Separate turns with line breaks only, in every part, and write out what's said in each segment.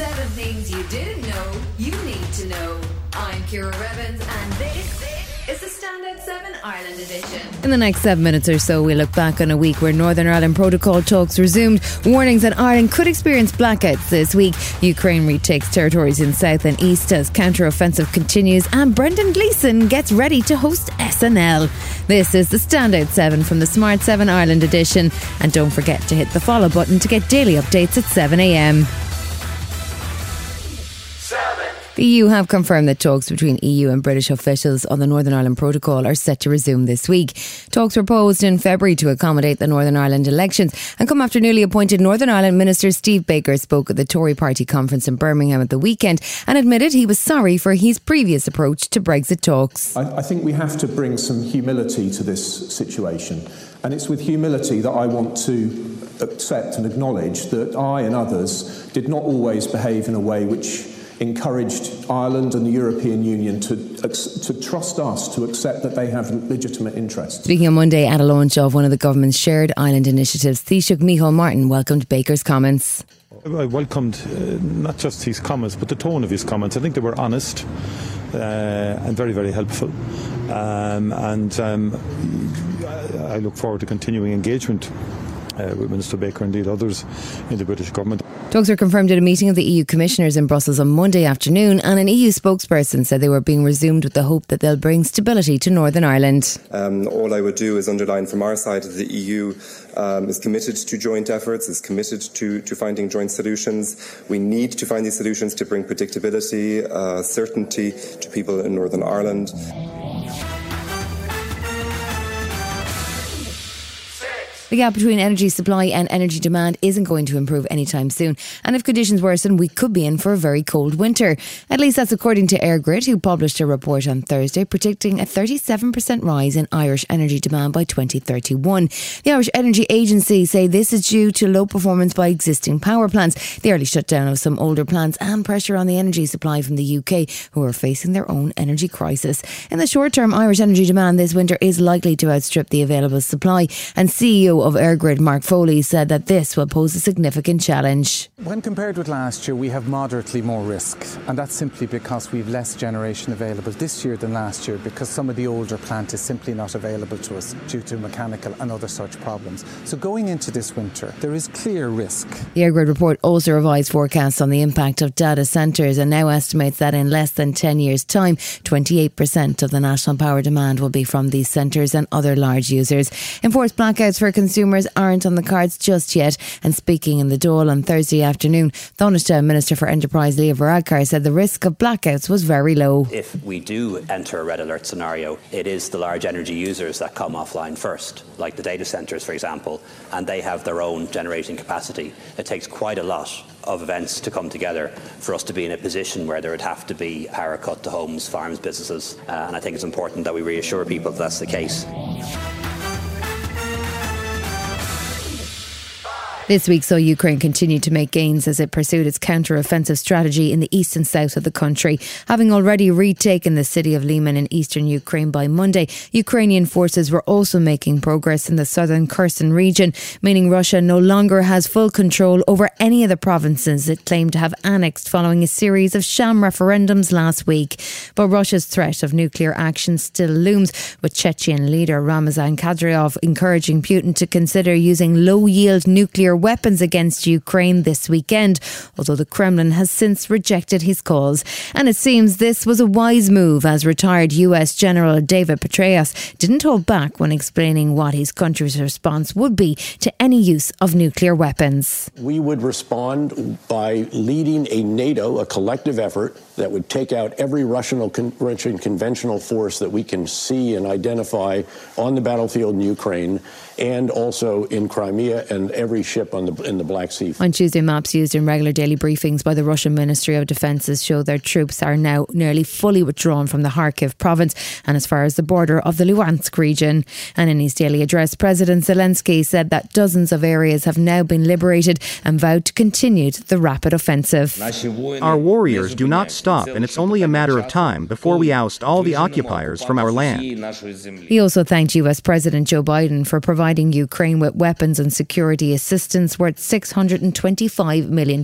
Seven things you didn't know you need to know. I'm Ciara Revins, and this is the Standout 7 Ireland edition.
In the next seven minutes or so, we look back on a week where Northern Ireland Protocol talks resumed. Warnings that Ireland could experience blackouts this week. Ukraine retakes territories in south and east as counter-offensive continues, and Brendan Gleeson gets ready to host SNL. This is the Standout 7 from the Smart 7 Ireland edition. And don't forget to hit the follow button to get daily updates at 7am. The EU have confirmed that talks between EU and British officials on the Northern Ireland Protocol are set to resume this week. Talks were posed in February to accommodate the Northern Ireland elections and come after newly appointed Northern Ireland Minister Steve Baker spoke at the Tory party conference in Birmingham at the weekend and admitted he was sorry for his previous approach to Brexit talks.
I, I think we have to bring some humility to this situation. And it's with humility that I want to accept and acknowledge that I and others did not always behave in a way which encouraged Ireland and the European Union to, to trust us to accept that they have legitimate interests.
Speaking on Monday at a launch of one of the government's shared island initiatives, Taoiseach Micheál Martin welcomed Baker's comments.
I welcomed uh, not just his comments, but the tone of his comments. I think they were honest uh, and very, very helpful. Um, and um, I look forward to continuing engagement uh, with Minister Baker and indeed others in the British government.
Talks were confirmed at a meeting of the EU commissioners in Brussels on Monday afternoon, and an EU spokesperson said they were being resumed with the hope that they'll bring stability to Northern Ireland.
Um, all I would do is underline from our side that the EU um, is committed to joint efforts, is committed to, to finding joint solutions. We need to find these solutions to bring predictability, uh, certainty to people in Northern Ireland.
The gap between energy supply and energy demand isn't going to improve anytime soon. And if conditions worsen, we could be in for a very cold winter. At least that's according to EirGrid, who published a report on Thursday predicting a 37% rise in Irish energy demand by 2031. The Irish Energy Agency say this is due to low performance by existing power plants, the early shutdown of some older plants, and pressure on the energy supply from the UK, who are facing their own energy crisis. In the short term, Irish energy demand this winter is likely to outstrip the available supply. And CEO of EirGrid, Mark Foley, said that this will pose a significant challenge.
When compared with last year, we have moderately more risk, and that's simply because we've less generation available this year than last year because some of the older plant is simply not available to us due to mechanical and other such problems. So going into this winter, there is clear risk.
The EirGrid report also revised forecasts on the impact of data centres and now estimates that in less than 10 years' time, 28% of the national power demand will be from these centres and other large users. Enforced blackouts for consumers aren't on the cards just yet. And speaking in the Dáil on Thursday afternoon, Taoiseach Minister for Enterprise Leo Varadkar said the risk of blackouts was very low.
If we do enter a red alert scenario, it is the large energy users that come offline first, like the data centres, for example, and they have their own generating capacity. It takes quite a lot of events to come together for us to be in a position where there would have to be power cut to homes, farms, businesses. Uh, and I think it's important that we reassure people that that's the case.
This week saw Ukraine continue to make gains as it pursued its counter-offensive strategy in the east and south of the country. Having already retaken the city of Lyman in eastern Ukraine by Monday, Ukrainian forces were also making progress in the southern Kherson region, meaning Russia no longer has full control over any of the provinces it claimed to have annexed following a series of sham referendums last week. But Russia's threat of nuclear action still looms, with Chechen leader Ramzan Kadyrov encouraging Putin to consider using low-yield nuclear weapons against Ukraine this weekend, although the Kremlin has since rejected his calls. And it seems this was a wise move as retired US General David Petraeus didn't hold back when explaining what his country's response would be to any use of nuclear weapons.
We would respond by leading a NATO, a collective effort that would take out every Russian, Russian conventional force that we can see and identify on the battlefield in Ukraine and also in Crimea and every ship on the in the Black Sea.
On Tuesday, maps used in regular daily briefings by the Russian Ministry of Defences show their troops are now nearly fully withdrawn from the Kharkiv province and as far as the border of the Luhansk region. And in his daily address, President Zelensky said that dozens of areas have now been liberated and vowed to continue the rapid offensive.
Our warriors do not stop stop, and it's only a matter of time before we oust all the occupiers from our land.
He also thanked US President Joe Biden for providing Ukraine with weapons and security assistance worth $625 million.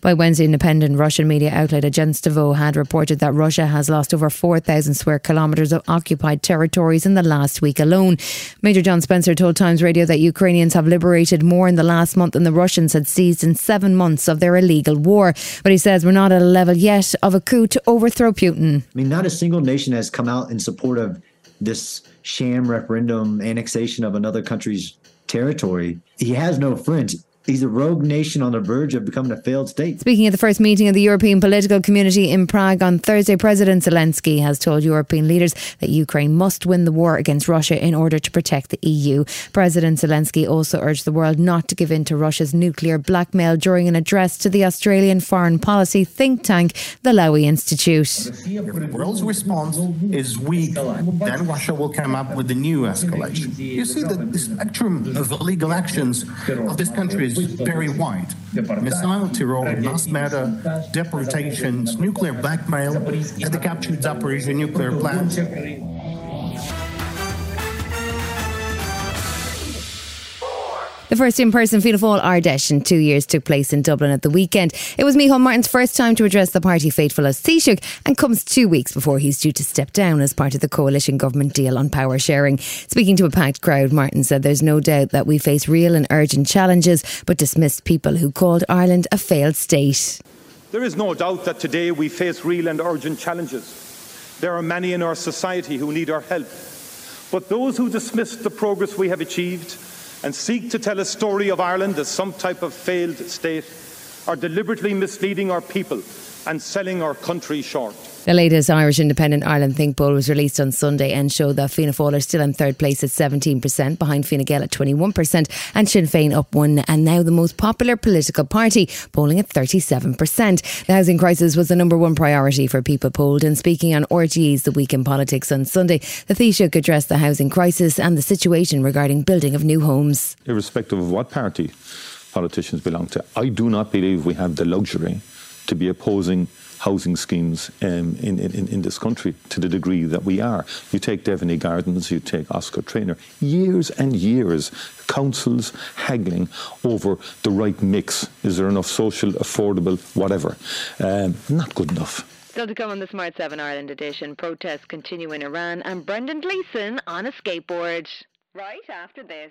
By Wednesday, independent Russian media outlet Agentstvo had reported that Russia has lost over 4,000 square kilometres of occupied territories in the last week alone. Major John Spencer told Times Radio that Ukrainians have liberated more in the last month than the Russians had seized in seven months of their illegal war. But he says we're not at a level yet of a coup to overthrow Putin.
I mean, not a single nation has come out in support of this sham referendum annexation of another country's territory. He has no friends. He's a rogue nation on the verge of becoming a failed state.
Speaking at the first meeting of the European political community in Prague on Thursday, President Zelensky has told European leaders that Ukraine must win the war against Russia in order to protect the EU. President Zelensky also urged the world not to give in to Russia's nuclear blackmail during an address to the Australian foreign policy think tank, the Lowy Institute.
If the world's response is weak, then Russia will come up with a new escalation. You see that the spectrum of illegal actions of this country is very wide. Missile terror, mass murder, deportations, nuclear blackmail, and the captured Zaporizhia nuclear plant.
The first in person Fianna Fáil Ard Fheis in two years took place in Dublin at the weekend. It was Micheál Martin's first time to address the party faithful as Taoiseach and comes two weeks before he's due to step down as part of the coalition government deal on power sharing. Speaking to a packed crowd, Martin said there's no doubt that we face real and urgent challenges, but dismissed people who called Ireland a failed state.
There is no doubt that today we face real and urgent challenges. There are many in our society who need our help. But those who dismiss the progress we have achieved and seek to tell a story of Ireland as some type of failed state are deliberately misleading our people and selling our country short.
The latest Irish Independent Ireland Think poll was released on Sunday and showed that Fianna Fáil are still in third place at 17%, behind Fine Gael at 21%, and Sinn Féin up one, and now the most popular political party, polling at 37%. The housing crisis was the number one priority for people polled, and speaking on RTE's The Week in Politics on Sunday, the Taoiseach addressed the housing crisis and the situation regarding building of new homes.
Irrespective of what party politicians belong to, I do not believe we have the luxury to be opposing housing schemes um, in, in, in this country to the degree that we are. You take Devaney Gardens, you take Oscar Traynor, years and years, councils haggling over the right mix. Is there enough social, affordable, whatever? Um, not good enough.
Still to come on the Smart 7 Ireland edition, protests continue in Iran and Brendan Gleeson on a skateboard. Right after this.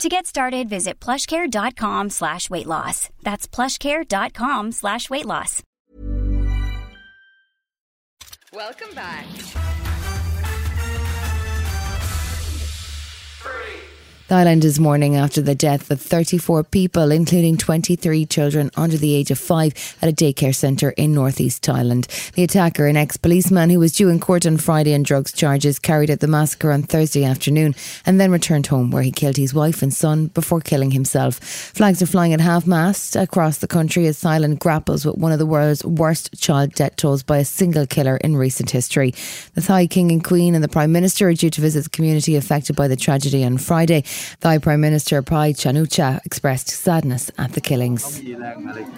To get started, visit plushcare.com slash weight loss. That's plushcare.com slash weight loss.
Welcome back.
The Thailand is mourning after the death of 34 people, including 23 children under the age of five, at a daycare centre in northeast Thailand. The attacker, an ex policeman who was due in court on Friday on drugs charges, carried out the massacre on Thursday afternoon and then returned home where he killed his wife and son before killing himself. Flags are flying at half mast across the country as Thailand grapples with one of the world's worst child death tolls by a single killer in recent history. The Thai King and Queen and the Prime Minister are due to visit the community affected by the tragedy on Friday. Thai Prime Minister Prayut Chan-o-cha expressed sadness at the killings.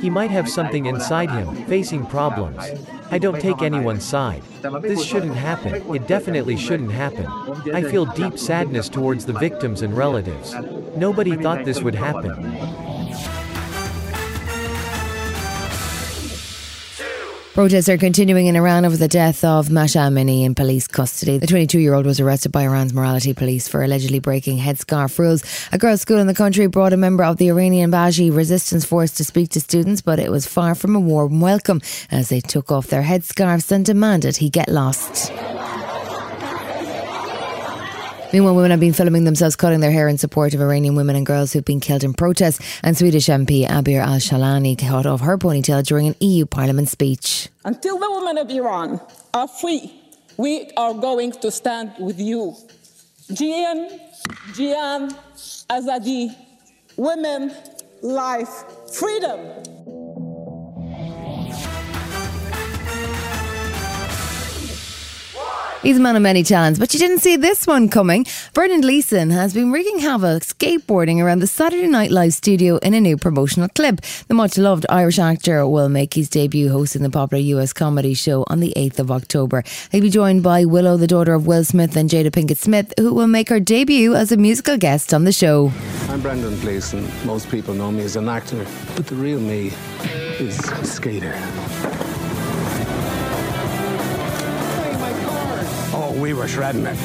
He might have something inside him, facing problems. I don't take anyone's side. This shouldn't happen. It definitely shouldn't happen. I feel deep sadness towards the victims and relatives. Nobody thought this would happen.
Protests are continuing in Iran over the death of Mahsa Amini in police custody. The 22 year old was arrested by Iran's morality police for allegedly breaking headscarf rules. A girls' school in the country brought a member of the Iranian Basij resistance force to speak to students, but it was far from a warm welcome as they took off their headscarves and demanded he get lost. Meanwhile, women have been filming themselves cutting their hair in support of Iranian women and girls who've been killed in protests. And Swedish MP Abir Al-Sahlani cut off her ponytail during an EU Parliament speech.
Until the women of Iran are free, we are going to stand with you. Jin, Jiyan, Azadi, women, life, freedom.
He's a man of many talents, but you didn't see this one coming. Brendan Gleeson has been wreaking havoc skateboarding around the Saturday Night Live studio in a new promotional clip. The much loved Irish actor will make his debut hosting the popular US comedy show on the 8th of October. He'll be joined by Willow, the daughter of Will Smith, and Jada Pinkett Smith, who will make her debut as a musical guest on the show.
I'm Brendan Gleeson. Most people know me as an actor, but the real me is a skater. We were shredding it.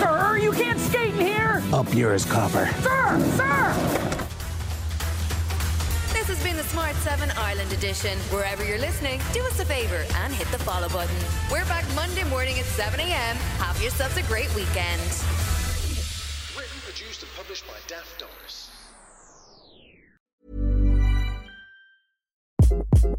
Sir, you can't skate in here!
Up yours, copper.
Sir, sir!
This has been the Smart 7 Ireland edition. Wherever you're listening, do us a favour and hit the follow button. We're back Monday morning at 7 a.m. Have yourselves a great weekend.
Written, produced, and published by Daft Doris.